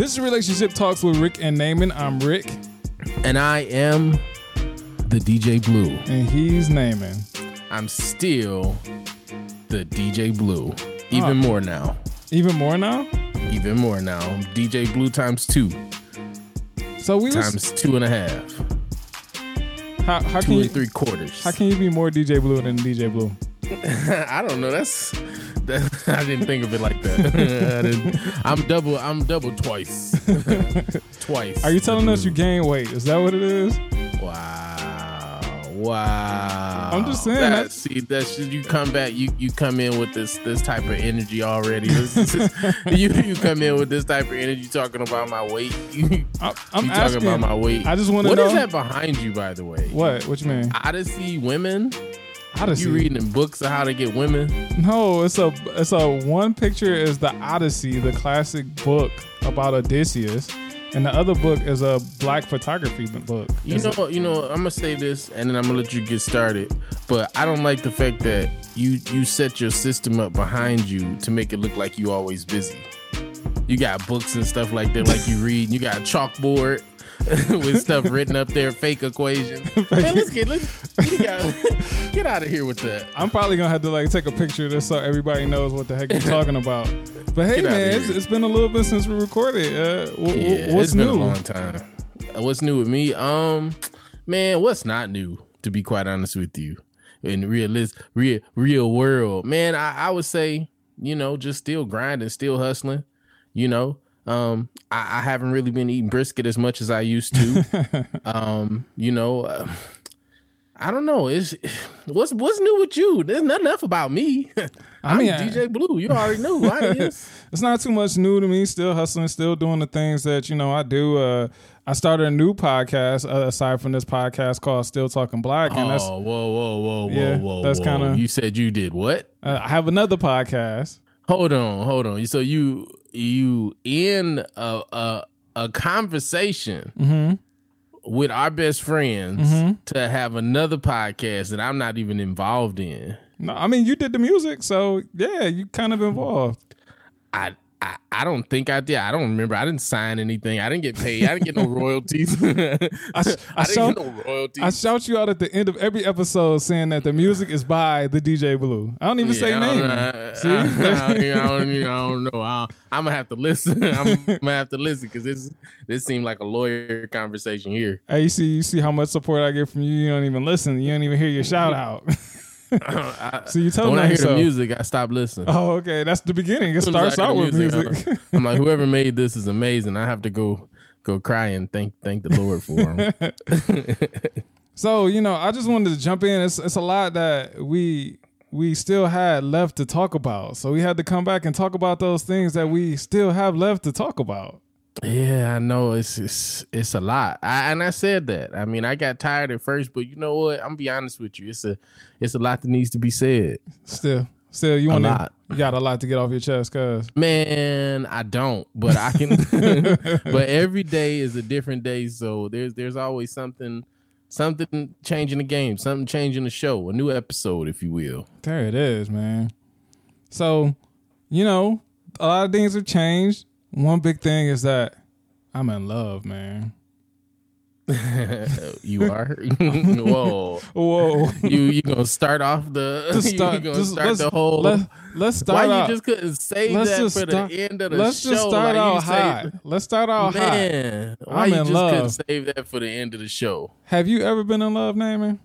This is Relationship Talks with Rick and Naaman. I'm Rick. And I am the DJ Blue. And he's Naaman. I'm still the DJ Blue. Even more now. Even more now? Even more now. DJ Blue times two. So we times was, two and a half. How, how two can and you, three quarters. How can you be more DJ Blue than DJ Blue? I don't know. That's that, I didn't think of it like that. I am double. I'm double twice. twice. Are you telling us you gain weight? Is that what it is? Wow. Wow. I'm just saying. That, see, that should you come back. You you come in with this this type of energy already. This, this, you you come in with this type of energy talking about my weight. You, I, I'm you asking, talking about my weight. I just want to What know. is that behind you, by the way? What? What you mean? Odyssey women. Odyssey. You reading in books of how to get women? No, it's a it's a one picture is the Odyssey, the classic book about Odysseus, and the other book is a black photography book. You It's- know, you know. I'm gonna say this, and then I'm gonna let you get started. But I don't like the fact that you you set your system up behind you to make it look like you always busy. You got books and stuff like that, like you read. You got a chalkboard with stuff written up there, fake equations. Man, let's get let's you got, get out of here with that. I'm probably gonna have to like take a picture of this so everybody knows what the heck you're talking about. But hey, man, it's, it's been a little bit since we recorded. Uh, wh- wh- Yeah, what's it's been new? a long time. Uh, What's new with me? Um, man, what's not new? To be quite honest with you, in realist, real, real world, man, I, I would say, you know, just still grinding, still hustling. You know, um, I, I haven't really been eating brisket as much as I used to. um, you know, uh, I don't know. Is what's what's new with you? There's nothing enough about me. I I'm mean, I- DJ Blue. You already knew. I. It's not too much new to me. Still hustling, still doing the things that you know I do. Uh, I started a new podcast uh, aside from this podcast called Still Talking Black, and that's oh, whoa, whoa, whoa, whoa, Yeah, whoa. that's kinda- You said you did what? uh, I have another podcast. Hold on, hold on. So you you in a a, a conversation Mm-hmm. with our best friends to have another podcast that I'm not even involved in. No, I mean you did the music, so yeah, you kind of involved. I. I, I don't think I did. I don't remember. I didn't sign anything. I didn't get paid. I didn't get no royalties. I, I didn't saw- get no royalties. I shout you out at the end of every episode saying that the music is by the DJ Blue. I don't even say I name. know. See? I, I, don't, I don't know. I, I'm gonna have to listen. I'm gonna have to listen because this this seemed like a lawyer conversation here. Hey, you see, you see how much support I get from you. You don't even listen. You don't even hear your shout out. So you tell me. when me I hear the music, I stop listening. Oh, okay. That's the beginning. It As soon as I starts out with music. I'm- I'm like, whoever made this is amazing. I have to go go cry and thank thank the Lord for him. so you know, I just wanted to jump in. It's it's a lot that we we still had left to talk about. So we had to come back and talk about those things that we still have left to talk about. Yeah, I know it's it's it's a lot. I, and I said that. I mean, I got tired at first, but you know what? I'm gonna be honest with you. It's a it's a lot that needs to be said. Still, still, you want to lot. you got a lot to get off your chest, cause Man, I don't, but I can. but every day is a different day, so there's there's always something something changing the game, something changing the show, a new episode, if you will. there it is, man. So, you know, a lot of things have changed. One big thing is that I'm in love, man. you are. Whoa. Whoa. You you gonna start off the To you start- gonna just- start the whole Let, let's start why out. you just couldn't save let's that for start- the end of the show. let's show? just start like out saved- hot. Let's start out hot. Man, why I'm you just love. couldn't save that for the end of the show? Have you ever been in love, Naaman?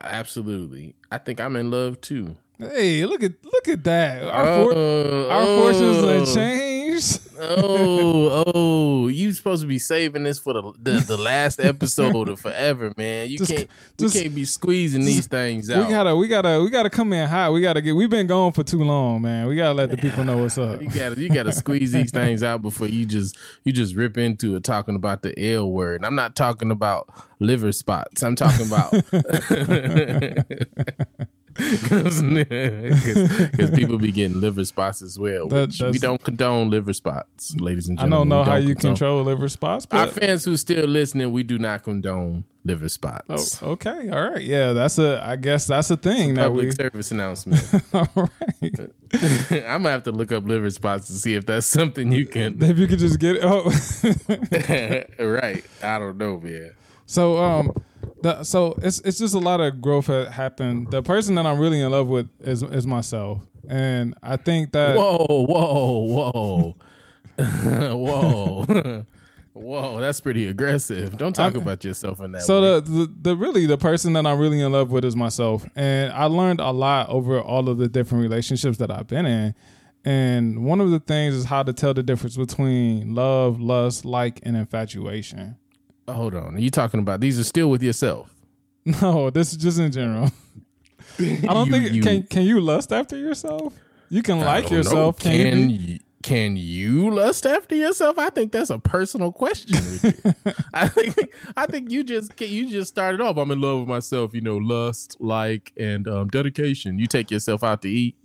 Absolutely. I think I'm in love too. Hey, look at look at that. Our, for, Uh, our oh. fortunes have changed. oh, oh! You supposed to be saving this for the the, the last episode of forever, man. You Just- can't just- you can't be squeezing these things out. We gotta we gotta we gotta come in hot. We gotta get we've been gone for too long, man. We gotta let the people know what's up. you gotta you gotta squeeze these things out before you just you just rip into it talking about the L word. I'm not talking about liver spots. I'm talking about because people be getting liver spots as well. That- which we don't condone liver spots, ladies and gentlemen. I don't know We how you condone- control liver spots, Our fans who still listening, we do not condone liver spots. Oh, okay, all right, yeah, that's a. I guess that's a thing that Public we. service announcement. all right, I'm gonna have to look up liver spots to see if that's something you can. if you could just get it. Oh, right. I don't know, man. so um, the so it's it's just a lot of growth that happened. The person that I'm really in love with is is myself, and I think that Whoa, whoa, whoa, whoa, whoa. That's pretty aggressive. Don't talk I'm- about yourself in that So way. the, the the really the person that I'm really in love with is myself, and I learned a lot over all of the different relationships that I've been in. And one of the things is how to tell the difference between love, lust, like, and infatuation. Hold on. Are you talking about these are still with yourself? No, this is just in general. I don't You- think you- can can you lust after yourself? You can I like know. yourself. Can, you Can you, can you lust after yourself? I think that's a personal question. I think I think you just you just started off. I'm in love with myself. You know, lust, like, and um, dedication. You take yourself out to eat.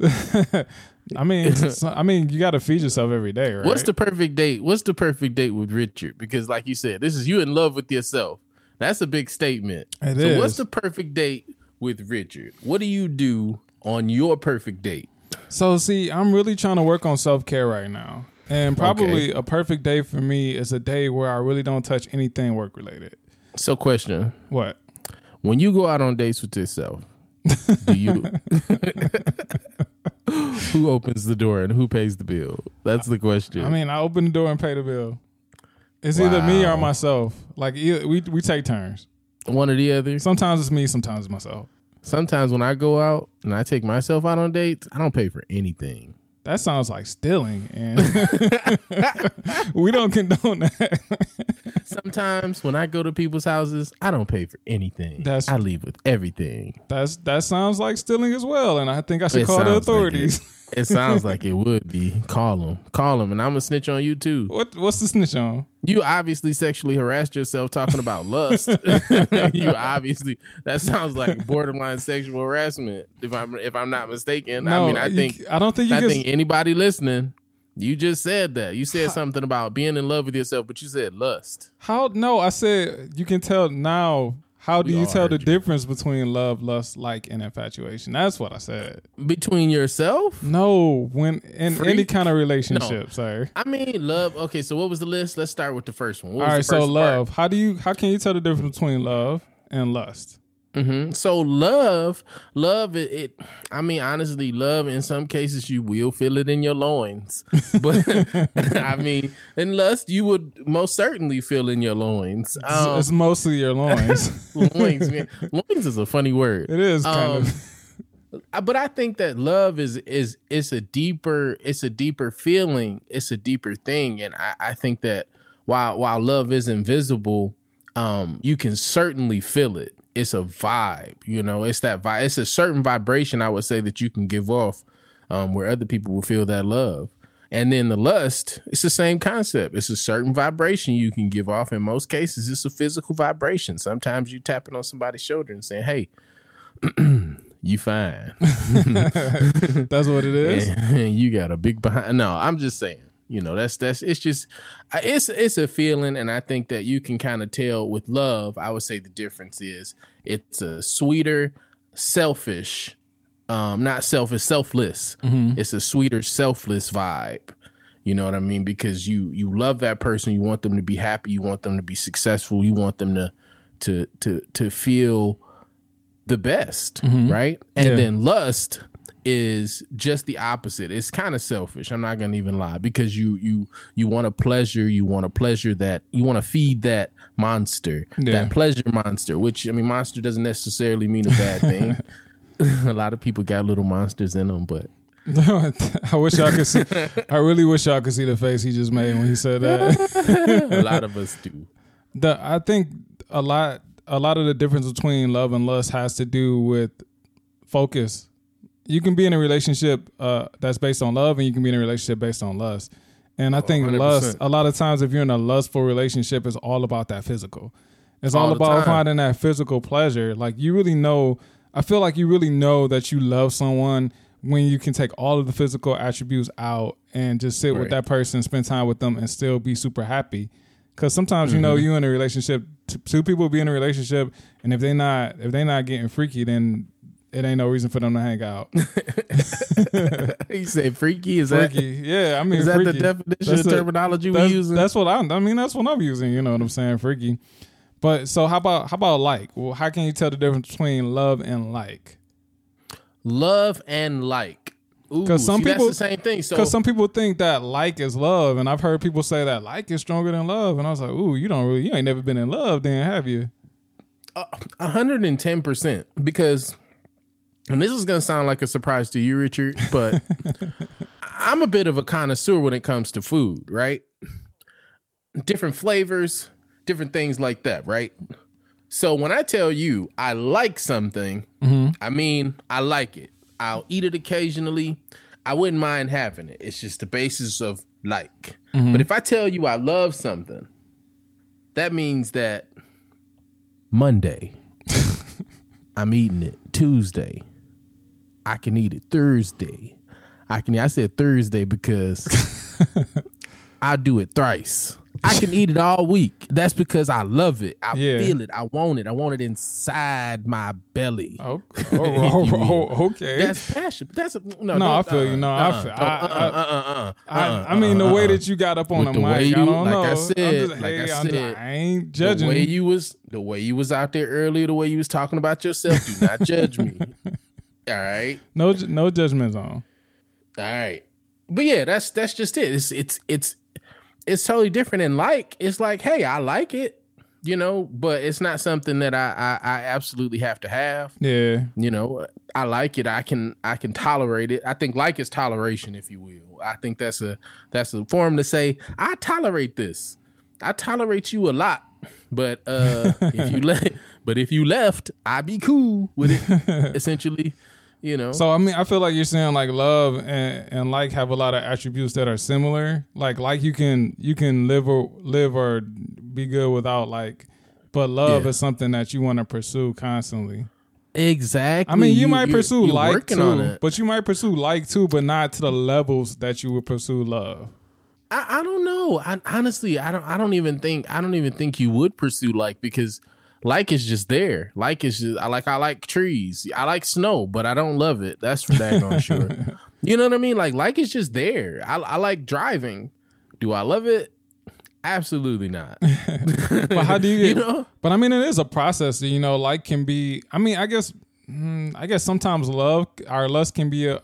I mean, I mean, you got to feed yourself every day, right? What's the perfect date? What's the perfect date with Richard? Because, like you said, this is you in love with yourself. That's a big statement. It so, what's the perfect date with Richard? What do you do on your perfect date? So see, I'm really trying to work on self care right now. And probably a perfect day for me is a day where I really don't touch anything work related. So, question: What? When you go out on dates with yourself, do you? who opens the door and who pays the bill? That's the question. I mean, I open the door and pay the bill. It's either me or myself. Like we we take turns. one or the other. Sometimes it's me, sometimes it's myself. Sometimes when I go out and I take myself out on dates, I don't pay for anything. That sounds like stealing, and we don't condone that. Sometimes when I go to people's houses, I don't pay for anything. That's- I leave with everything. That's that sounds like stealing as well, and I think I should It call the sounds like authorities. It sounds like it would be. Call them, call them, and I'm gonna snitch on you too. what what's the snitch on? You obviously sexually harassed yourself talking about lust. you obviously that sounds like borderline sexual harassment. If I'm if I'm not mistaken, I mean I you- think I don't think you I can. think anybody listening, you just said that. You said something about being in love with yourself, but you said lust. How? No, I said you can tell now. How do We you tell the you. difference between love, lust, like, and infatuation? That's what I said. Between yourself? No, when in any kind of relationship, sorry. I mean, love. Okay, so what was the list? Let's start with the first one. What All was right, the so first love. How do you? How can you tell the difference between love and lust? Hmm So love, love. It, it. I mean, honestly, love. In some cases, you will feel it in your loins, but I mean, in lust, you would most certainly feel in your loins. It's- Um, it's mostly your loins. loins, man. Loins is a funny word. it is kind Um, of. But I think that love is is it's a deeper it's a deeper feeling it's a deeper thing and I, I think that while while love is invisible um you can certainly feel it it's a vibe you know it's that vibe it's a certain vibration I would say that you can give off um where other people will feel that love and then the lust it's the same concept it's a certain vibration you can give off in most cases it's a physical vibration sometimes you tapping on somebody's shoulder and saying hey you fine That's what it is. and you got a big behind. No, I'm just saying. You know, that's that's it's just it's it's a feeling, and I think that you can kind of tell with love. I would say the difference is it's a sweeter, selfish, um, not selfish, selfless. It's a sweeter, selfless vibe. You know what I mean? Because you you love that person, you want them to be happy, you want them to be successful, you want them to to to to feel the best, right? And Yeah. then lust is just the opposite. It's kind of selfish. I'm not gonna even lie because you you you want a pleasure. You want a pleasure that you want to feed that monster, Yeah. that pleasure monster. Which I mean, monster doesn't necessarily mean a bad thing. a lot of people got little monsters in them, but I wish y'all could see. I really wish y'all could see the face he just made when he said that. a lot of us do. the I think a lot a lot of the difference between love and lust has to do with focus. You can be in a relationship uh, that's based on love, and you can be in a relationship based on lust. And I think 100%. lust, a lot of times, if you're in a lustful relationship, it's all about that physical. It's all, All about finding that physical pleasure. Like you really know. I feel like you really know that you love someone when you can take all of the physical attributes out and just sit with that person, spend time with them, and still be super happy. Because sometimes you know Mm-hmm. you in a relationship, two people be in a relationship, and if they're not if they're not getting freaky, then it ain't no reason for them to hang out. he said freaky? Is that yeah. I mean, is that the definition That's of terminology we using? that's what I'm. I mean, that's what I'm using. You know what I'm saying? Freaky. But so how about how about like? Well, how can you tell the difference between love and like? Love and like. Ooh, 'Cause some see, people- that's the same thing. So Because some people think that like is love, and I've heard people say that like is stronger than love, and I was like, ooh, you don't really, you ain't never been in love, then have you? hundred and ten percent because, and this is gonna sound like a surprise to you, Richard, but I'm a bit of a connoisseur when it comes to food, right? Different flavors, different things like that, right? So when I tell you I like something, mm-hmm. I mean I like it. I'll eat it occasionally. I wouldn't mind having it. It's just the basis of like. Mm-hmm. But if I tell you I love something, that means that Monday, I'm eating it. Tuesday, I can eat it. Thursday, I can. I said Thursday because I do it thrice. I can eat it all week. That's because I love it. I Yeah. feel it. I want it. I want it inside my belly. Oh, oh, oh, okay. That's passion. That's a, no. No, I feel you. No, I uh-uh, feel- don't- I- I- uh-uh, uh-uh, I, uh-uh, I mean, the uh-uh, way uh-uh. that you got up on the the mic, you- I don't like know. I said- just, like hey, I I'm just- said, I ain't judging. the way you was the way you was out there earlier, the way you was talking about yourself. Do not judge me. All right. no, no judgment zone. All right. But yeah, that's that's just it. It's it's it's it's totally different. And like, it's like, hey, I like it, you know, but it's not something that I I, I absolutely have to have. Yeah, You know, I like it. I can I can tolerate it. I think like is toleration, if you will. I think that's a that's a form to say I tolerate this. I tolerate you a lot, but uh if you let but if you left, I'd be cool with it. essentially, you know. So I mean, I feel like you're saying like love and, and like have a lot of attributes that are similar. Like like you can you can live or live or be good without like, but love Yeah. is something that you want to pursue constantly. exactly. I mean, you, might you're- pursue you're like working on too, it. but you might pursue like too, but not to the levels that you would pursue love. I, I don't know. I honestly, I don't. I don't even think. I don't even think you would pursue like because like is just there. Like is just. I like. I like trees. I like snow, but I don't love it. That's for daggone sure. You know what I mean? Like like is just there. I, I like driving. Do I love it? Absolutely not. But how do you You know? But I mean, it is a process. You know, like can be. I mean, I guess. mm, I guess sometimes love, our lust can be a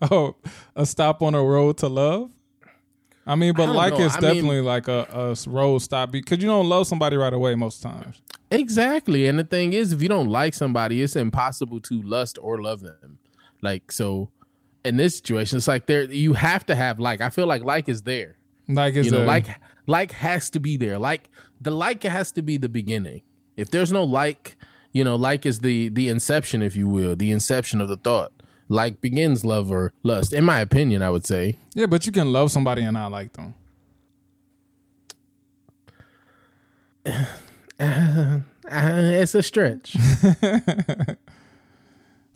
a, a stop on a road to love. I mean, but don't like know. is I mean- definitely like a, a road stop because you don't love somebody right away most times. Exactly. And the thing is, if you don't like somebody, it's impossible to lust or love them. Like so, in this situation, it's like there you have to have like. I feel like like is there. Like is you know a, like like has to be there like the like has to be the beginning if there's no like you know like is the the inception if you will the inception of the thought like begins love or lust in my opinion i would say yeah, but you can love somebody and not like them. Uh, it's a stretch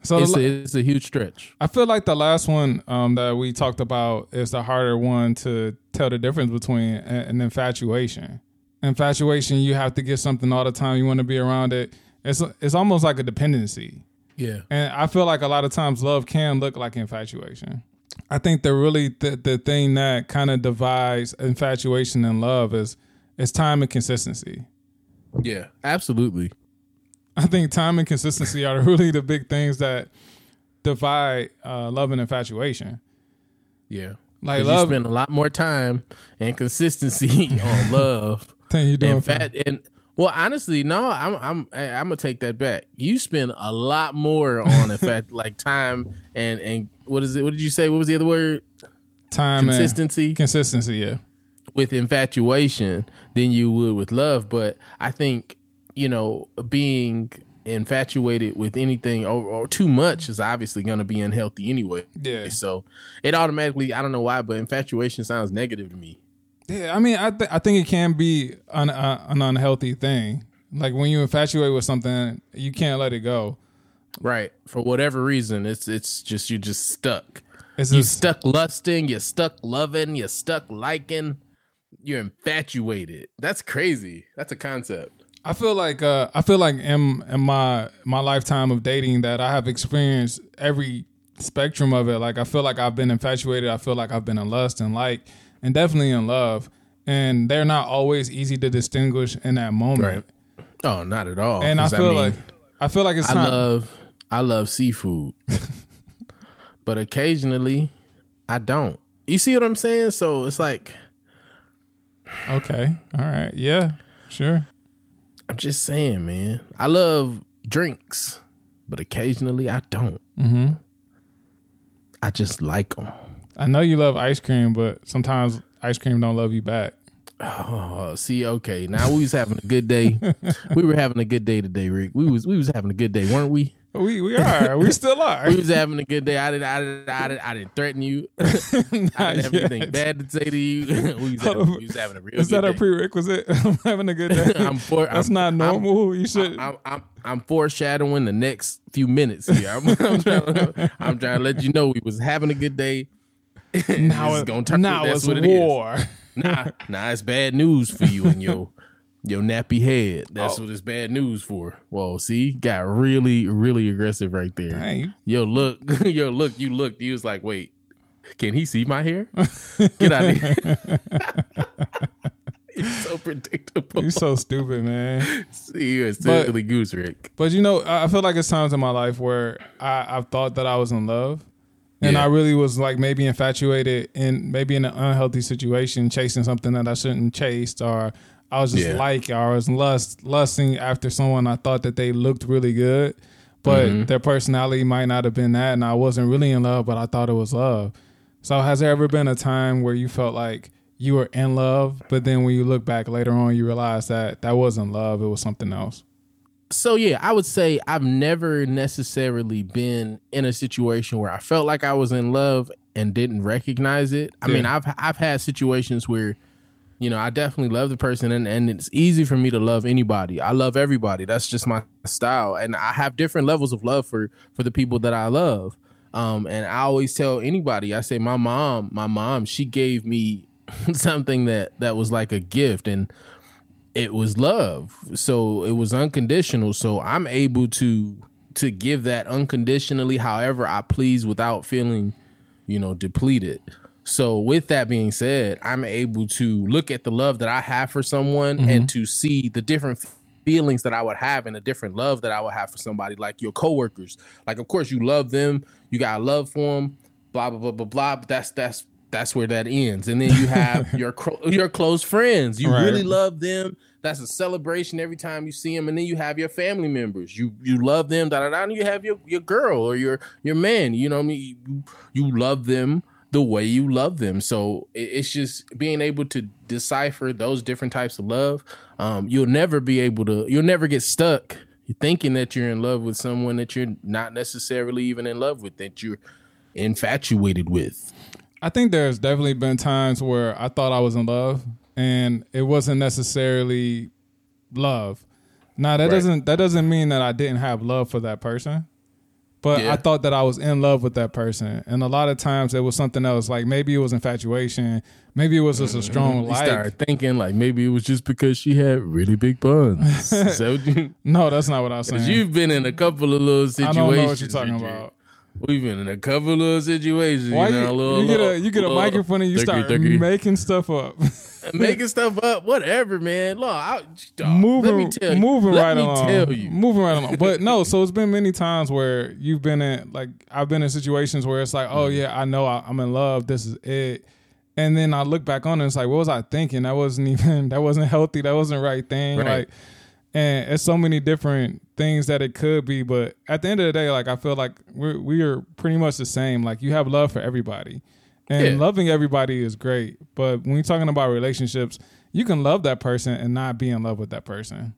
So it's the- a, it's a huge stretch I feel like the last one um, that we talked about is the harder one to tell the difference between a- an infatuation. Infatuation, you have to get something all the time. You want to be around it. It's it's almost like a dependency, yeah and I feel like a lot of times love can look like infatuation. I think the really the, the thing that kind of divides infatuation and love is is time and consistency. Yeah absolutely I think time and consistency are really the big things that divide uh, love and infatuation. yeah Like love, you spend a lot more time and consistency on love thing you doing In fact, and well, honestly, no, I'm I'm I'm gonna take that back. You spend a lot more on in fact like time and and what is it? What did you say? What was the other word? time Consistency consistency. Yeah, with infatuation than you would with love. But I think you know being infatuated with anything or, or too much is obviously going to be unhealthy anyway. yeah, So it automatically, I don't know why, but infatuation sounds negative to me. yeah. I mean, I th- I think it can be an uh, an unhealthy thing. Like when you infatuate with something, you can't let it go. Right. For whatever reason, it's it's just you're just stuck. It's You stuck lusting, you're stuck loving, you're stuck liking. You're infatuated. That's crazy. That's a concept. I feel like uh, I feel like in in my my lifetime of dating that I have experienced every spectrum of it. Like I feel like I've been infatuated. I feel like I've been in lust and like and definitely in love. And they're not always easy to distinguish in that moment. Right. Oh, not at all. And I feel mean, like I feel like it's I time. love I love seafood. but occasionally I don't. You see what I'm saying? So it's like okay, all right, yeah, sure. I'm just saying, man. I love drinks, but occasionally I don't. Mm-hmm. I just like them. I know you love ice cream, but sometimes ice cream don't love you back. Oh, see, okay. Now we was having a good day. we were having a good day today, Rick. We was we was having a good day, weren't we? We we are. we still are. We was having a good day. I didn't I didn't I didn't, I didn't threaten you. I didn't have anything bad to say to you. we, was having, oh, we was having a real Is that a day. prerequisite? I'm having a good day. I'm for, That's I'm, not normal. you should. I'm, I'm I'm foreshadowing the next few minutes here. I'm, I'm, trying, I'm trying to let you know we was having a good day. now it's gonna turn- now that's it's what it is. war. Nah, nah, it's bad news for you and your your nappy head. That's Oh. what it's bad news for. Well, see, got really, really aggressive right there. Dang. Yo, look, yo, look, you looked. You was like, wait, can he see my hair? Get out of here. You're so predictable. You're so stupid, man. See, you're silly goose, Rick. But you know, I feel like it's times in my life where I, I've thought that I was in love. And Yeah. I really was like maybe infatuated in maybe in an unhealthy situation, chasing something that I shouldn't chase, or I was just Yeah. like, I was lust lusting after someone I thought that they looked really good, but Mm-hmm. their personality might not have been that, and I wasn't really in love, but I thought it was love. So has there ever been a time where you felt like you were in love, but then when you look back later on, you realize that that wasn't love; it was something else. So yeah, I would say I've never necessarily been in a situation where I felt like I was in love and didn't recognize it. I mean, I've I've had situations where, you know, I definitely love the person and, and it's easy for me to love anybody. I love everybody. That's just my style. And I have different levels of love for for the people that I love. Um, and I always tell anybody, I say my mom, my mom, she gave me something that that was like a gift and it was love so it was unconditional so i'm able to to give that unconditionally however i please without feeling you know depleted so with that being said i'm able to look at the love that i have for someone and mm-hmm. to see the different feelings that i would have and a different love that i would have for somebody like your coworkers. Like of course you love them you got love for them blah blah blah blah blah but that's that's that's where that ends. And then you have your your close friends. You Right. really love them. That's a celebration every time you see them and then you have your family members. You you love them da, da, da, and you have your your girl or your your man. You know what i mean? You, you love them the way you love them so it's just being able to decipher those different types of love um you'll never be able to you'll never get stuck thinking that you're in love with someone that you're not necessarily even in love with that you're infatuated with I think there's definitely been times where I thought I was in love and it wasn't necessarily love. Now that Right. doesn't that doesn't mean that I didn't have love for that person. But Yeah. I thought that I was in love with that person. And a lot of times it was something else. Like maybe it was infatuation. Maybe it was just a strong mm-hmm. you like. start thinking like maybe it was just because she had really big buns so No, that's not what I was saying. you've been in a couple of little I situations don't know what you're talking about. We've been in a couple of little situations. Why you, know, little, you get a you get a little- microphone and you Turkey, start turkey. making stuff up. making stuff up, whatever, man. Look, I, dog, moving, let me tell you, moving let right me along, Tell you, moving right along. But no, so it's been many times where you've been in, like, I've been in situations where it's like, oh Mm-hmm. yeah, I know I, I'm in love. This is it. And then I look back on it, and it's like, what was I thinking? That wasn't even, that wasn't healthy. That wasn't the right thing. Right. Like, and it's so many different things that it could be. But at the end of the day, like, I feel like we're we are pretty much the same. Like, you have love for everybody, and Yeah. loving everybody is great. But when you're talking about relationships, you can love that person and not be in love with that person.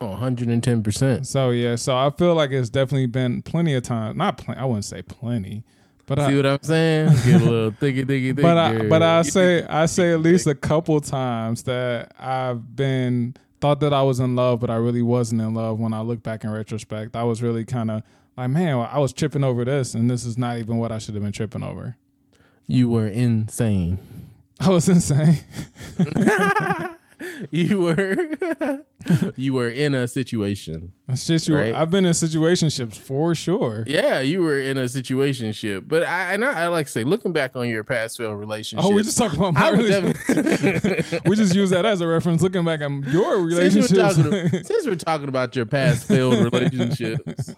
oh, 110 percent. So yeah, so I feel like it's definitely been plenty of time. Not plenty. I wouldn't say plenty, but See I, what I'm saying? Get a little thicky, thicky, thicky. but I, but I say I say at least a couple times that I've been thought that I was in love, but I really wasn't in love. When I look back in retrospect, I was really kind of like, man, I was tripping over this, and this is not even what I should have been tripping over. you were insane. I was insane. you were you were in a situation. Situ- Right. I've been in situationships for sure. Yeah, you were in a situationship. But I and I, I like to say, looking back on your past failed relationship. Oh, we just talking about my definitely- we just use that as a reference. Looking back on your since, we're talking, relationships. since we're talking about your past failed relationships,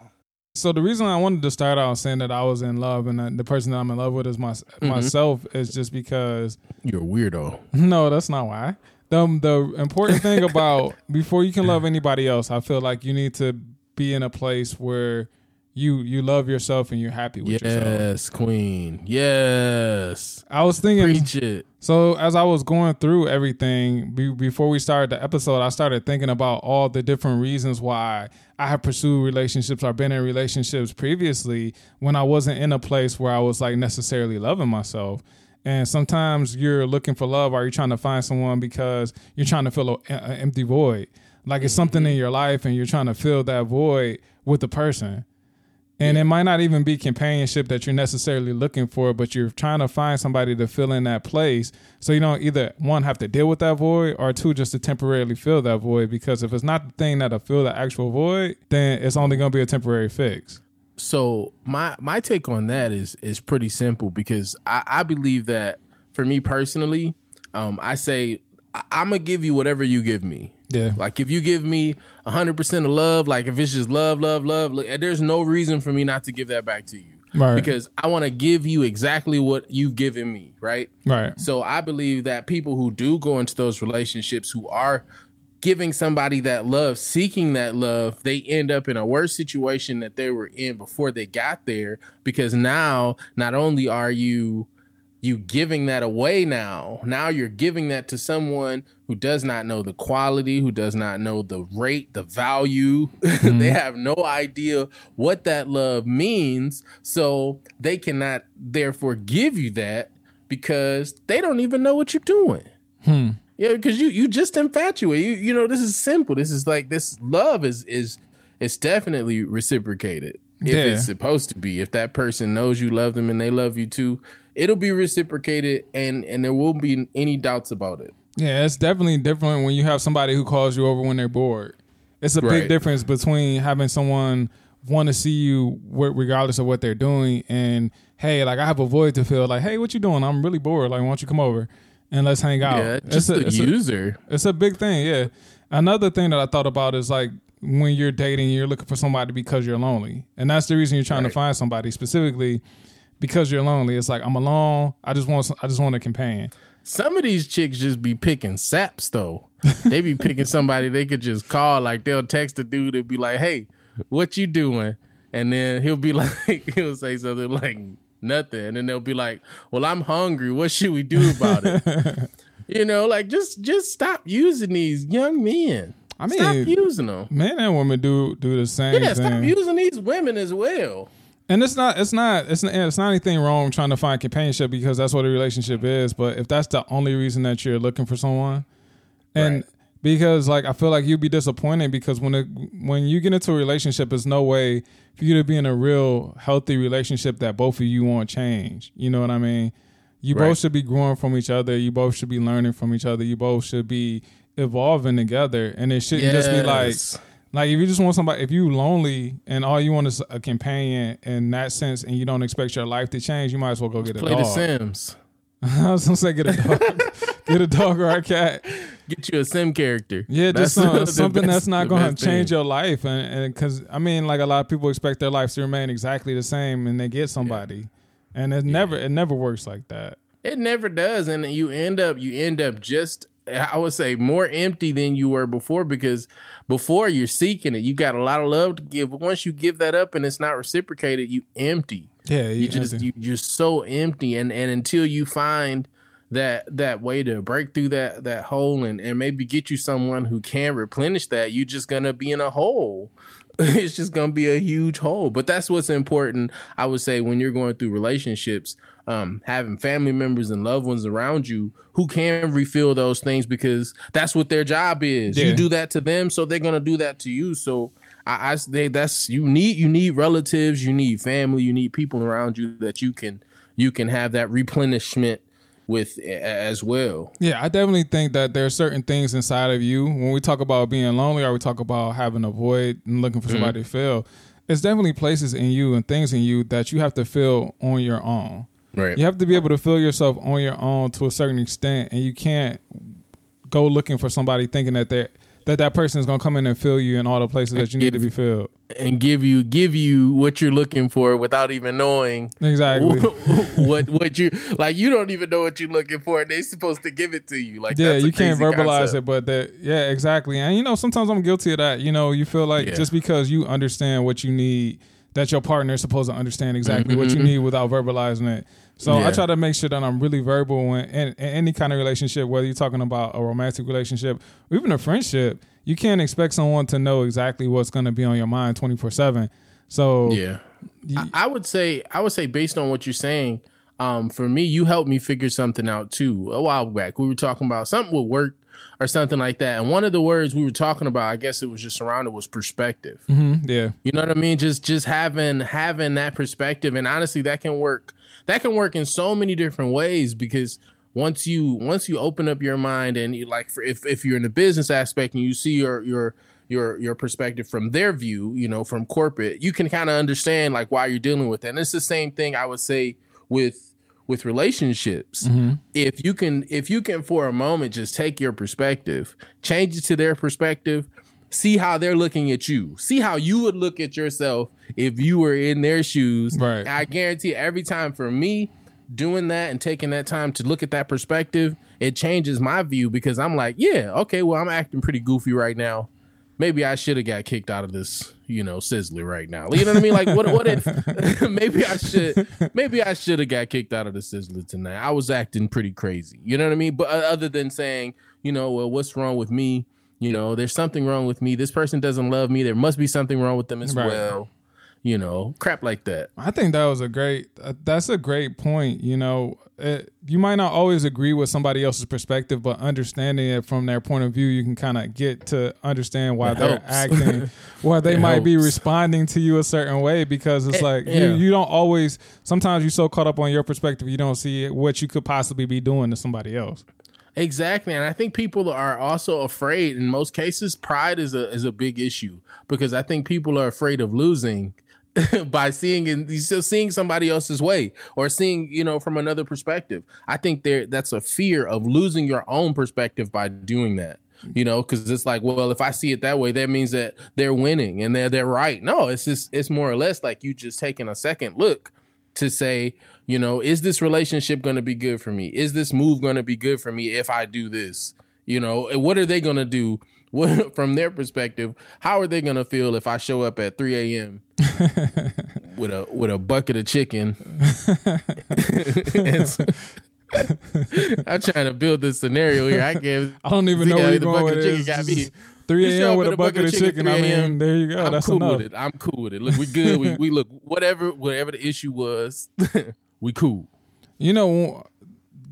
so the reason I wanted to start out saying that I was in love and the person that I'm in love with is my, mm-hmm. myself is just because you're a weirdo. No, that's not why. The the important thing about before you can love anybody else, I feel like you need to be in a place where you you love yourself and you're happy with yourself. Yes, queen. Yes. I was thinking Preach it. so as I was going through everything be, before we started the episode, I started thinking about all the different reasons why I have pursued relationships or been in relationships previously when I wasn't in a place where I was like necessarily loving myself. And sometimes you're looking for love or you're trying to find someone because you're trying to fill an empty void. Like it's something in your life and you're trying to fill that void with the person. And it might not even be companionship that you're necessarily looking for, but you're trying to find somebody to fill in that place. So you don't either one have to deal with that void or two just to temporarily fill that void. Because if it's not the thing that'll fill the actual void, then it's only gonna be a temporary fix. So my my take on that is is pretty simple because I, I believe that for me personally, um, I say I'm gonna give you whatever you give me. Yeah. Like if you give me 100% of love, like if it's just love, love, love, like, there's no reason for me not to give that back to you. Right. Because I want to give you exactly what you've given me, right? Right. So I believe that people who do go into those relationships who are giving somebody that love, seeking that love, they end up in a worse situation that they were in before they got there because now not only are you you giving that away now, now you're giving that to someone who does not know the quality, who does not know the rate, the value. they have no idea what that love means, so they cannot therefore give you that because they don't even know what you're doing. Hmm. Yeah, because you you just infatuate. You you know this is simple. This is like this love is is it's definitely reciprocated if Yeah. it's supposed to be. If that person knows you love them and they love you too, it'll be reciprocated and and there won't be any doubts about it. Yeah, it's definitely different when you have somebody who calls you over when they're bored. It's a big difference between having someone want to see you regardless of what they're doing and hey, like I have a void to fill. Like, hey, what you doing? I'm really bored. Like, why don't you come over and let's hang out? yeah, It's just a- the it's a- user. it's a big thing, yeah. Another thing that I thought about is like when you're dating, you're looking for somebody because you're lonely, and that's the reason you're trying to find somebody specifically because you're lonely. It's like I'm alone. I just want I just want a companion. Some of these chicks just be picking saps though. they be picking somebody they could just call. Like they'll text a dude and be like, "Hey, what you doing?" And then he'll be like, he'll say something like nothing, and then they'll be like, "Well, I'm hungry. What should we do about it?" you know, like just just stop using these young men. I mean, stop using them. Men and women do do the same Yeah, stop thing. using these women as well. And it's not, it's not, it's not, it's not anything wrong trying to find companionship because that's what a relationship is. But if that's the only reason that you're looking for someone, and Right. Because like I feel like you'd be disappointed because when it, when you get into a relationship, there's no way for you to be in a real healthy relationship that both of you want change. You know what I mean? You Right. both should be growing from each other. You both should be learning from each other. You both should be evolving together. And it shouldn't just be like like if you just want somebody, if you lonely and all you want is a companion in that sense, and you don't expect your life to change, you might as well go get a play the. Sims. I was gonna say get a dog, get a dog or a cat. Get you a sim character. Yeah, just some, something best- that's not gonna change thing. your life, and and because I mean, like a lot of people expect their lives to remain exactly the same, and they get somebody, and it never it never works like that. It never does, and you end up you end up just I would say more empty than you were before because before you're seeking it, you got a lot of love to give. But once you give that up and it's not reciprocated, you empty. Yeah, You just you, you're so empty, and and until you find that that way to break through that that hole and and maybe get you someone who can replenish that, you're just gonna be in a hole. it's just gonna be a huge hole. But that's what's important, I would say, when you're going through relationships, um, having family members and loved ones around you who can refill those things because that's what their job is. Yeah. You do that to them, so they're gonna do that to you. So I, I they, that's you need you need relatives, you need family, you need people around you that you can you can have that replenishment with as well. Yeah, I definitely think that there are certain things inside of you when we talk about being lonely or we talk about having a void and looking for somebody mm-hmm. to fill. It's definitely places in you and things in you that you have to fill on your own. Right. You have to be able to fill yourself on your own to a certain extent, and you can't go looking for somebody thinking that they that that person is going to come in and fill you in all the places that you need to be filled and give you give you what you're looking for without even knowing exactly what what you like you don't even know what you're looking for and they're supposed to give it to you like yeah you can't verbalize concept. it but that yeah exactly and you know sometimes i'm guilty of that you know you feel like yeah. just because you understand what you need that your partner is supposed to understand exactly mm-hmm. what you mm-hmm. need without verbalizing it so yeah. I try to make sure that I'm really verbal when in, in, any kind of relationship, whether you're talking about a romantic relationship or even a friendship, you can't expect someone to know exactly what's going to be on your mind 24 seven. So yeah, you, I, I, would say I would say based on what you're saying, um, for me, you helped me figure something out too. A while back, we were talking about something would work or something like that. And one of the words we were talking about, I guess it was just surrounded was perspective. Mm-hmm, yeah, you know what I mean. Just just having having that perspective, and honestly, that can work that can work in so many different ways because once you once you open up your mind and you like for, if if you're in the business aspect and you see your your your your perspective from their view, you know, from corporate, you can kind of understand like why you're dealing with it. And it's the same thing I would say with with relationships. Mm-hmm. If you can if you can for a moment just take your perspective, change it to their perspective, see how they're looking at you. See how you would look at yourself if you were in their shoes. Right. I guarantee every time for me doing that and taking that time to look at that perspective, it changes my view because I'm like, yeah, okay, well, I'm acting pretty goofy right now. Maybe I should have got kicked out of this, you know, Sizzler right now. You know what I mean? Like, what? What if? maybe I should. Maybe I should have got kicked out of the Sizzler tonight. I was acting pretty crazy. You know what I mean? But uh, other than saying, you know, well, what's wrong with me? You know, there's something wrong with me. This person doesn't love me. There must be something wrong with them as right. well. You know, crap like that. I think that was a great. Uh, that's a great point. You know, it, you might not always agree with somebody else's perspective, but understanding it from their point of view, you can kind of get to understand why it they're helps. acting, why they it might helps. be responding to you a certain way. Because it's it, like yeah. you, you don't always. Sometimes you're so caught up on your perspective, you don't see what you could possibly be doing to somebody else. Exactly, and I think people are also afraid. In most cases, pride is a is a big issue because I think people are afraid of losing by seeing and seeing somebody else's way or seeing you know from another perspective. I think there that's a fear of losing your own perspective by doing that. You know, because it's like, well, if I see it that way, that means that they're winning and they're they're right. No, it's just it's more or less like you just taking a second look to say, you know, is this relationship going to be good for me? Is this move going to be good for me if I do this? You know, what are they going to do? What, from their perspective, how are they going to feel if I show up at 3 a.m. with a with a bucket of chicken? I'm trying to build this scenario here. I can't. I don't even know where you're going with this. Got me 3 a.m. with a bucket, of chicken. I mean, there you go. I'm That's cool enough. with it. I'm cool with it. Look, we good. we, we look whatever whatever the issue was, we cool. You know,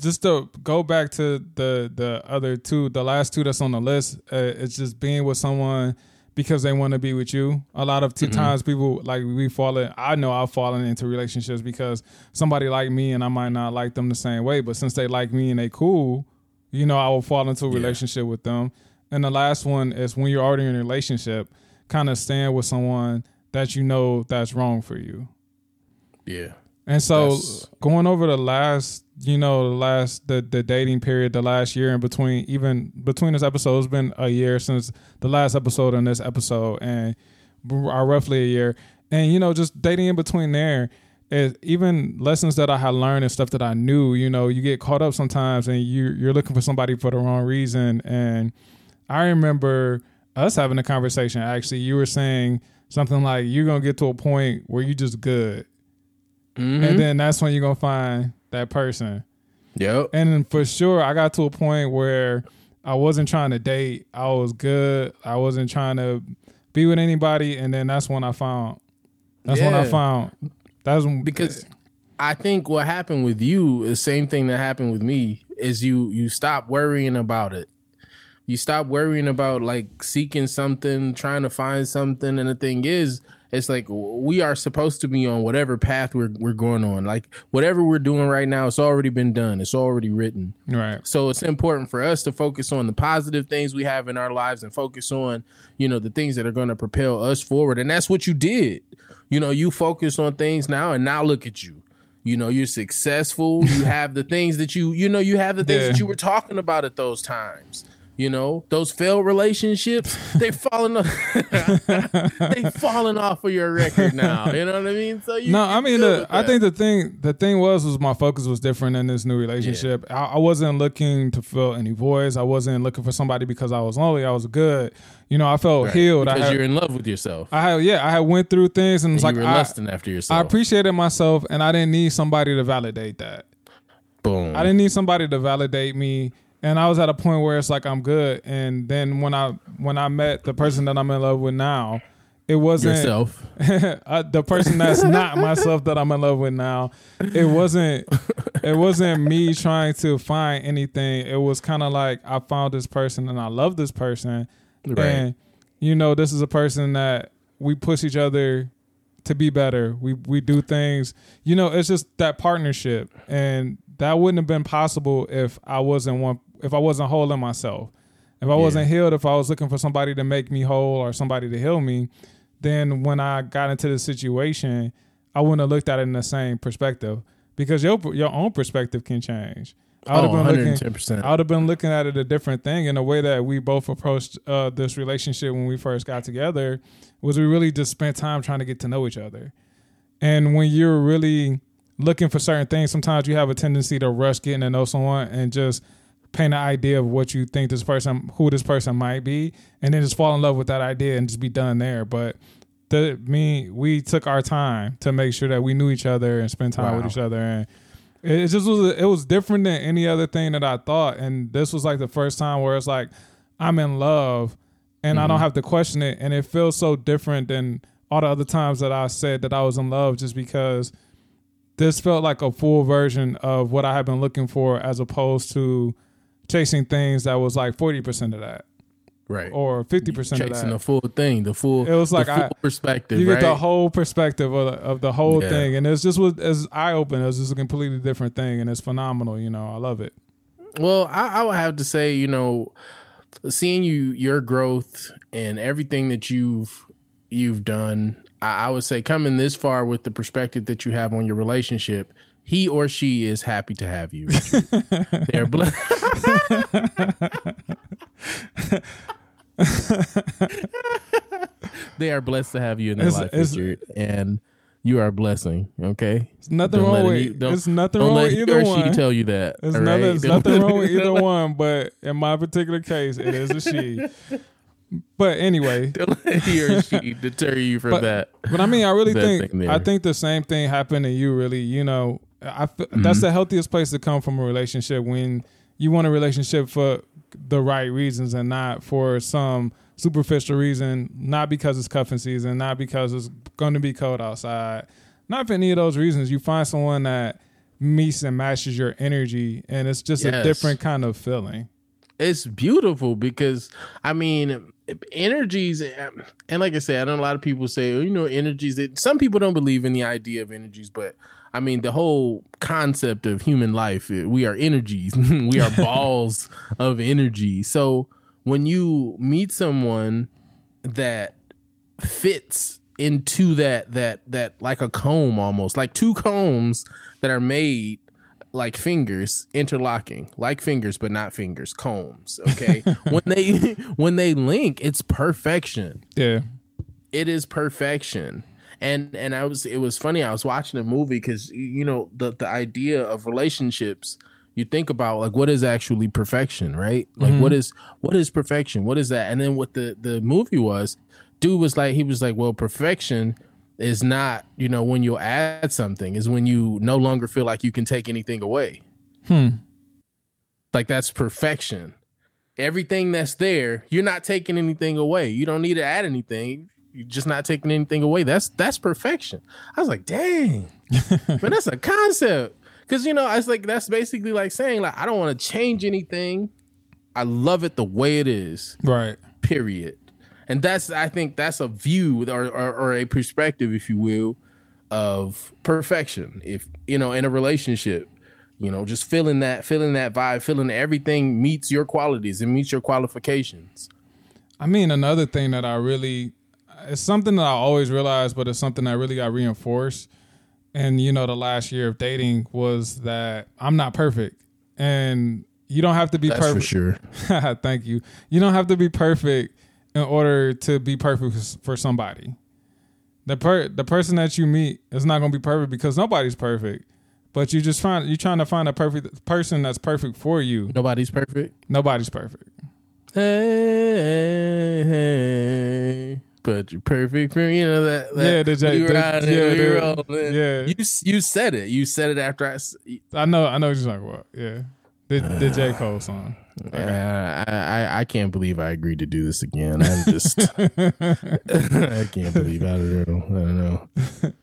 just to go back to the the other two, the last two that's on the list, uh, it's just being with someone because they want to be with you. A lot of t- mm-hmm. times people like we fall in. I know I've fallen into relationships because somebody like me and I might not like them the same way, but since they like me and they cool, you know, I will fall into a relationship yeah. with them and the last one is when you're already in a relationship, kind of stand with someone that you know that's wrong for you. Yeah. And so that's... going over the last, you know, the last the the dating period, the last year in between, even between this episode, it's been a year since the last episode and this episode, and are uh, roughly a year. And you know, just dating in between there, is even lessons that I had learned and stuff that I knew. You know, you get caught up sometimes, and you you're looking for somebody for the wrong reason, and I remember us having a conversation. Actually, you were saying something like you're gonna get to a point where you're just good, mm-hmm. and then that's when you're gonna find that person. Yep. And for sure, I got to a point where I wasn't trying to date. I was good. I wasn't trying to be with anybody, and then that's when I found. That's yeah. when I found. That's when, because I think what happened with you is the same thing that happened with me. Is you you stop worrying about it you stop worrying about like seeking something, trying to find something. And the thing is, it's like we are supposed to be on whatever path we're we're going on. Like whatever we're doing right now, it's already been done. It's already written. Right. So it's important for us to focus on the positive things we have in our lives and focus on, you know, the things that are going to propel us forward. And that's what you did. You know, you focus on things now and now look at you. You know, you're successful. You have the things that you, you know, you have the things Yeah. that you were talking about at those times. You know, those failed relationships, they falling off they falling off of your record now. You know what I mean? So you No, I mean, the, I think the thing the thing was was my focus was different in this new relationship. I, I wasn't looking to fill any voids. I wasn't looking for somebody because I was lonely. I was good. You know, I felt Right. healed. Because had, you're in love with yourself. I had, yeah, I had went through things and and like were I, lusting after yourself. I appreciated myself and I didn't need somebody to validate that. Boom. I didn't need somebody to validate me. And I was at a point where it's like I'm good. And then when I when I met the person that I'm in love with now, it wasn't yourself. the person that's not myself that I'm in love with now. It wasn't. It wasn't me trying to find anything. It was kind of like I found this person and I love this person, Right. and you know, this is a person that we push each other to be better. We we do things. You know, it's just that partnership, and that wouldn't have been possible if I wasn't one. If I wasn't whole in myself. If I wasn't healed, if I was looking for somebody to make me whole or somebody to heal me, then when I got into the situation, I wouldn't have looked at it in the same perspective because your your own perspective can change. I would Oh, have been looking. 110%. I would have been looking at it a different thing in the way that we both approached uh, this relationship when we first got together. Was we really just spent time trying to get to know each other, and when you're really looking for certain things, sometimes you have a tendency to rush getting to know someone and just paint an idea of what you think this person, who this person might be, and then just fall in love with that idea and just be done there. But the me, we took our time to make sure that we knew each other and spend time with each other, and it just was it was different than any other thing that I thought. And this was like the first time where it's like I'm in love, and I don't mm-hmm. have to question it, and it feels so different than all the other times that I said that I was in love, just because this felt like a full version of what I had been looking for, as opposed to chasing things that was like forty percent of that right. or fifty percent of Chasing that. the full thing, the full. It was like full I- perspective. you get right? the whole perspective of the, of the whole Yeah. thing, and it's just was as eye opening. As it's just a completely different thing, and it's phenomenal. You know, I love it. Well, I, I would have to say, you know, seeing you your growth and everything that you've you've done, I, I would say coming this far with the perspective that you have on your relationship, he or she is happy to have you. They're blessed. they are blessed to have you in their It's- life, it's- Richard, and you are a blessing. Okay, There's nothing Don't wrong with any- don't- There's nothing don't wrong let with either one. she tell you that. There's nothing, nothing wrong with either one, but in my particular case, it is a she. But anyway, Don't let he or she deter you from But- that. But I mean, I really think. I think the same thing happened to you. Really, you know, I f- Mm-hmm. that's the healthiest place to come from a relationship when you want a relationship for the right reasons and not for some superficial reason. Not because it's cuffing season, not because it's going to be cold outside. Not for any of those reasons. You find someone that meets and matches your energy, and it's just a different kind of feeling. it's beautiful because I mean energies and like I said, I know a lot of people say, oh, you know, energies that some people don't believe in the idea of energies, but I mean the whole concept of human life, eh, we are energies. we are balls of energy. So when you meet someone that fits into that that that like a comb almost, like two combs that are made like fingers interlocking like fingers but not fingers combs okay when they when they link it's perfection Yeah, it is perfection and and i was it was funny i was watching a movie because you know the the idea of relationships you think about like what is actually perfection right? Like what is what is perfection? What is that? And then what the the movie was dude was like he was like well perfection is not you know when you add something is when you no longer feel like you can take anything away. Hmm. like that's perfection. Everything that's there you're not taking anything away. You don't need to add anything you're just not taking anything away. That's that's perfection. I was like dang. Man that's a concept. Because you know it's like that's basically like saying like i don't want to change anything. I love it the way it is. Right. period. And that's I think that's a view or, or, or a perspective, if you will, of perfection. If you know, in a relationship, you know, just feeling that, feeling that vibe, feeling everything meets your qualities and meets your qualifications. I mean, another thing that I really, it's something that I always realized, but it's something that really got reinforced. And you know, the last year of dating was that I'm not perfect, and you don't have to be That's perfect. for sure. Thank you. You don't have to be perfect in order to be perfect for somebody. The per the person that you meet is not going to be perfect because nobody's perfect. But you just find you're trying to find a perfect person that's perfect for you. Nobody's perfect. Nobody's perfect. Hey, hey, but you're perfect for you know that. that Yeah, the J- we the- it, yeah, the- yeah. You you said it. You said it after I. I know. I know what you're talking about. Yeah, the the J Cole song. Uh, I, I I can't believe I agreed to do this again. I'm just I can't believe I don't know. I don't know.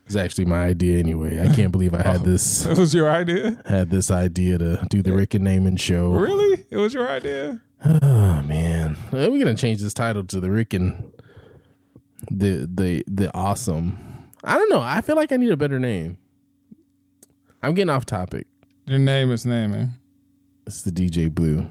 It's actually my idea anyway. I can't believe I had this It was your idea. had this idea to do the Rick and Naaman show. Really? It was your idea. Oh man, we're gonna change this title to the Rick and the the the awesome. I don't know. I feel like I need a better name. I'm getting off topic. Your name is Naaman. It's the DJ Blue.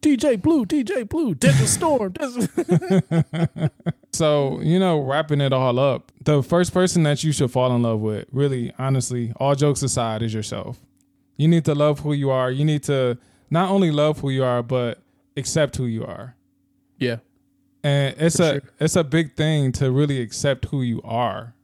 DJ Blue, DJ Blue, Desert Storm. Desert. So, you know, wrapping it all up, the first person that you should fall in love with, really, honestly, all jokes aside, is yourself. You need to love who you are. You need to not only love who you are, but accept who you are. yeah, And it's a sure. it's a big thing to really accept who you are.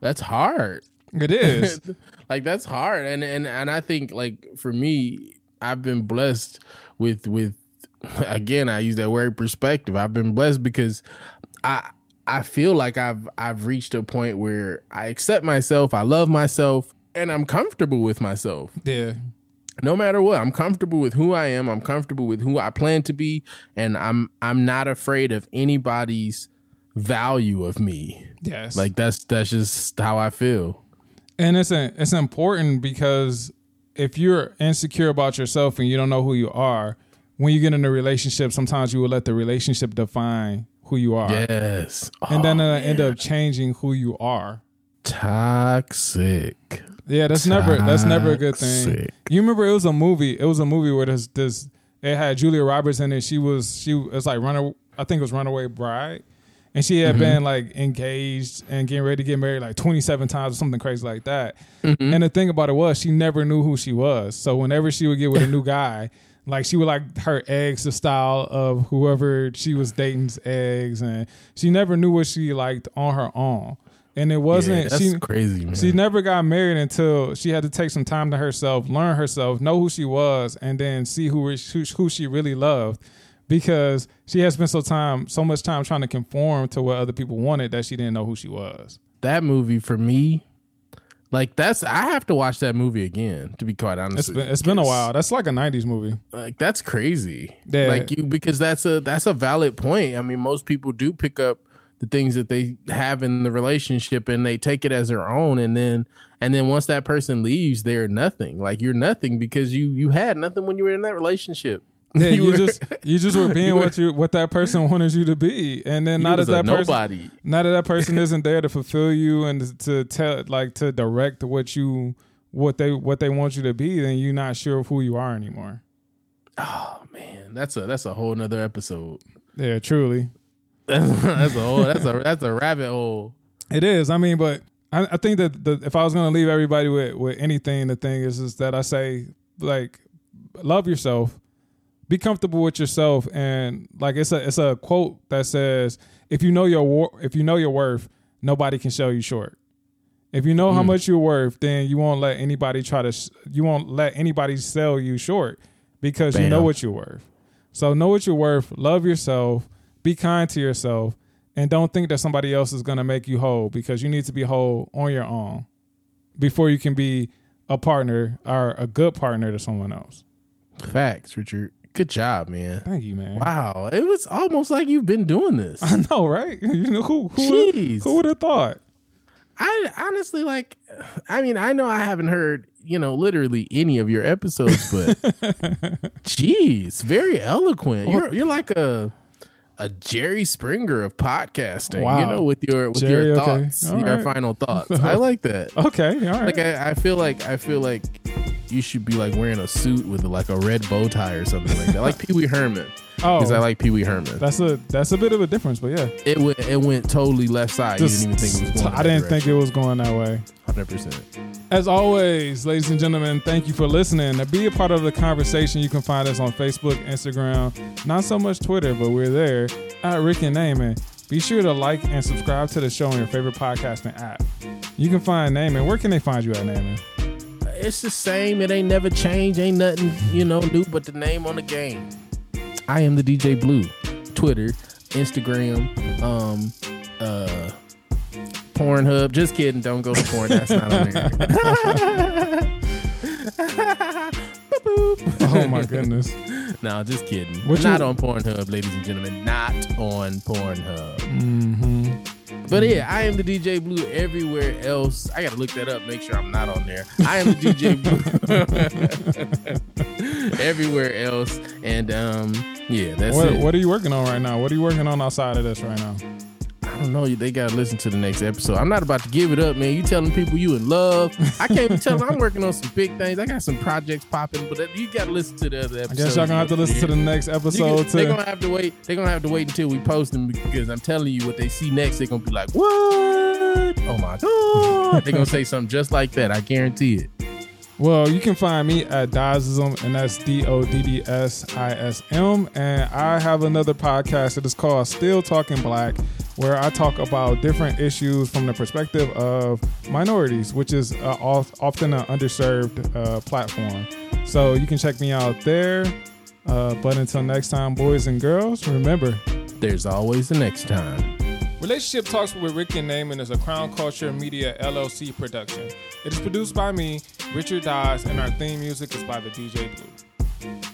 that's hard. It is. like that's hard, and and and I think like for me, I've been blessed with with again. I use that word perspective. I've been blessed because I I feel like I've I've reached a point where I accept myself, I love myself, and I'm comfortable with myself. yeah. No matter what i'm comfortable with who i am. I'm comfortable with who i plan to be. And i'm i'm not afraid of anybody's value of me. Yes. like that's that's just how i feel. And it's a, it's important because if you're insecure about yourself and you don't know who you are, when you get in a relationship, sometimes you will let the relationship define who you are. yes. And then Oh, it'll end up changing who you are. toxic Yeah, that's never that's never a good thing. You remember it was a movie. It was a movie where this this it had Julia Roberts in it. She was she was like runner. I think it was Runaway Bride, and she Mm-hmm. had been like engaged and getting ready to get married like twenty seven times or something crazy like that. Mm-hmm. And the thing about it was she never knew who she was. So whenever she would get with a new guy. Like she would like her eggs the style of whoever she was dating's eggs, and she never knew what she liked on her own. And it wasn't yeah, that's she crazy man she never got married until she had to take some time to herself, learn herself, know who she was, and then see who who, she really loved. Because she had spent so time, so much time trying to conform to what other people wanted that she didn't know who she was. that movie for me like that's i have to watch that movie again to be quite honest It's been it's been a while. That's like a '90s movie. like that's crazy Yeah. like you because that's a that's a valid point i mean most people do pick up the things that they have in the relationship and they take it as their own. And then and then once that person leaves they're nothing. Like you're nothing because you you had nothing when you were in that relationship. Yeah, you, were- just you just were being you were- what you what that person wanted you to be, and then not that that person nobody. now that that person isn't there to fulfill you and to tell like to direct what you what they what they want you to be, then you're not sure of who you are anymore. oh man. That's a that's a whole nother episode. Yeah, truly. that's a whole that's a that's a rabbit hole It is. I mean, but I, I think that the, if I was going to leave everybody with, with anything, the thing is, is that I say, like, love yourself, be comfortable with yourself, and like it's a it's a quote that says, if you know your wor- if you know your worth, nobody can sell you short. If you know how hmm. much you're worth, then you won't let anybody try to sh- you won't let anybody sell you short because you know what you're worth. So know what you're worth, love yourself, be kind to yourself, and don't think that somebody else is going to make you whole because you need to be whole on your own before you can be a partner or a good partner to someone else. facts richard good job man Thank you, man. wow it was almost like you've been doing this I know, right? You know who who would, Jeez. who would have thought? I honestly like I mean, I know I haven't heard, you know, literally any of your episodes, but jeez, very eloquent. You're you're like a a Jerry Springer of podcasting. Wow. You know, with your with Jerry, your thoughts, All your right. final thoughts. I like that. Okay, all right. Like I, I feel like I feel like you should be like wearing a suit with like a red bow tie or something like that, like Pee Wee Herman. oh, Because I like Pee Wee Herman. that's a that's a bit of a difference, but yeah. It went it went totally left side. Just- you didn't even think it was going. I didn't think it was going that way. Hundred percent. As always, ladies and gentlemen, thank you for listening. To be a part of the conversation, you can find us on Facebook, Instagram, not so much Twitter, but we're there at Rick and Naaman. Be sure to like and subscribe to the show on your favorite podcasting app. You can find Naaman. Where can they find you at Naaman? It's the same. It ain't never changed. Ain't nothing you know new but the name on the game. I am the DJ Blue. Twitter, Instagram, um, uh, Pornhub. Just kidding. Don't go to porn. That's not on there. Oh my goodness. no, just kidding. What not you- on Pornhub, ladies and gentlemen. Not on Pornhub. hmm But yeah, I am the DJ Blue everywhere else. I gotta look that up, make sure I'm not on there. I am the DJ Blue everywhere else, and um, yeah, that's What, it. what are you working on right now? What are you working on outside of this right now? I don't know. They gotta listen to the next episode. I'm not about to give it up, man. You telling people you in love. I can't even tell them I'm working on some big things. I got some projects popping, but you gotta listen to the other episode. I guess y'all gonna have to listen to the next episode They're gonna have to wait. They're gonna have to wait until we post them because I'm telling you what they see next. They're gonna be like, "What? Oh my god!" they're gonna say something just like that. I guarantee it. Well, you can find me at Doddsism, and that's D O D D S I S M. And I have another podcast that is called Still Talking Black, where I talk about different issues from the perspective of minorities, which is uh, of- often an underserved uh, platform. So you can check me out there. Uh, but until next time, boys and girls, remember There's always the next time. Relationship Talks with Ricky and Naaman is a Crown Culture Media LLC production. It is produced by me, Richard Dodds, and our theme music is by the DJ Blue.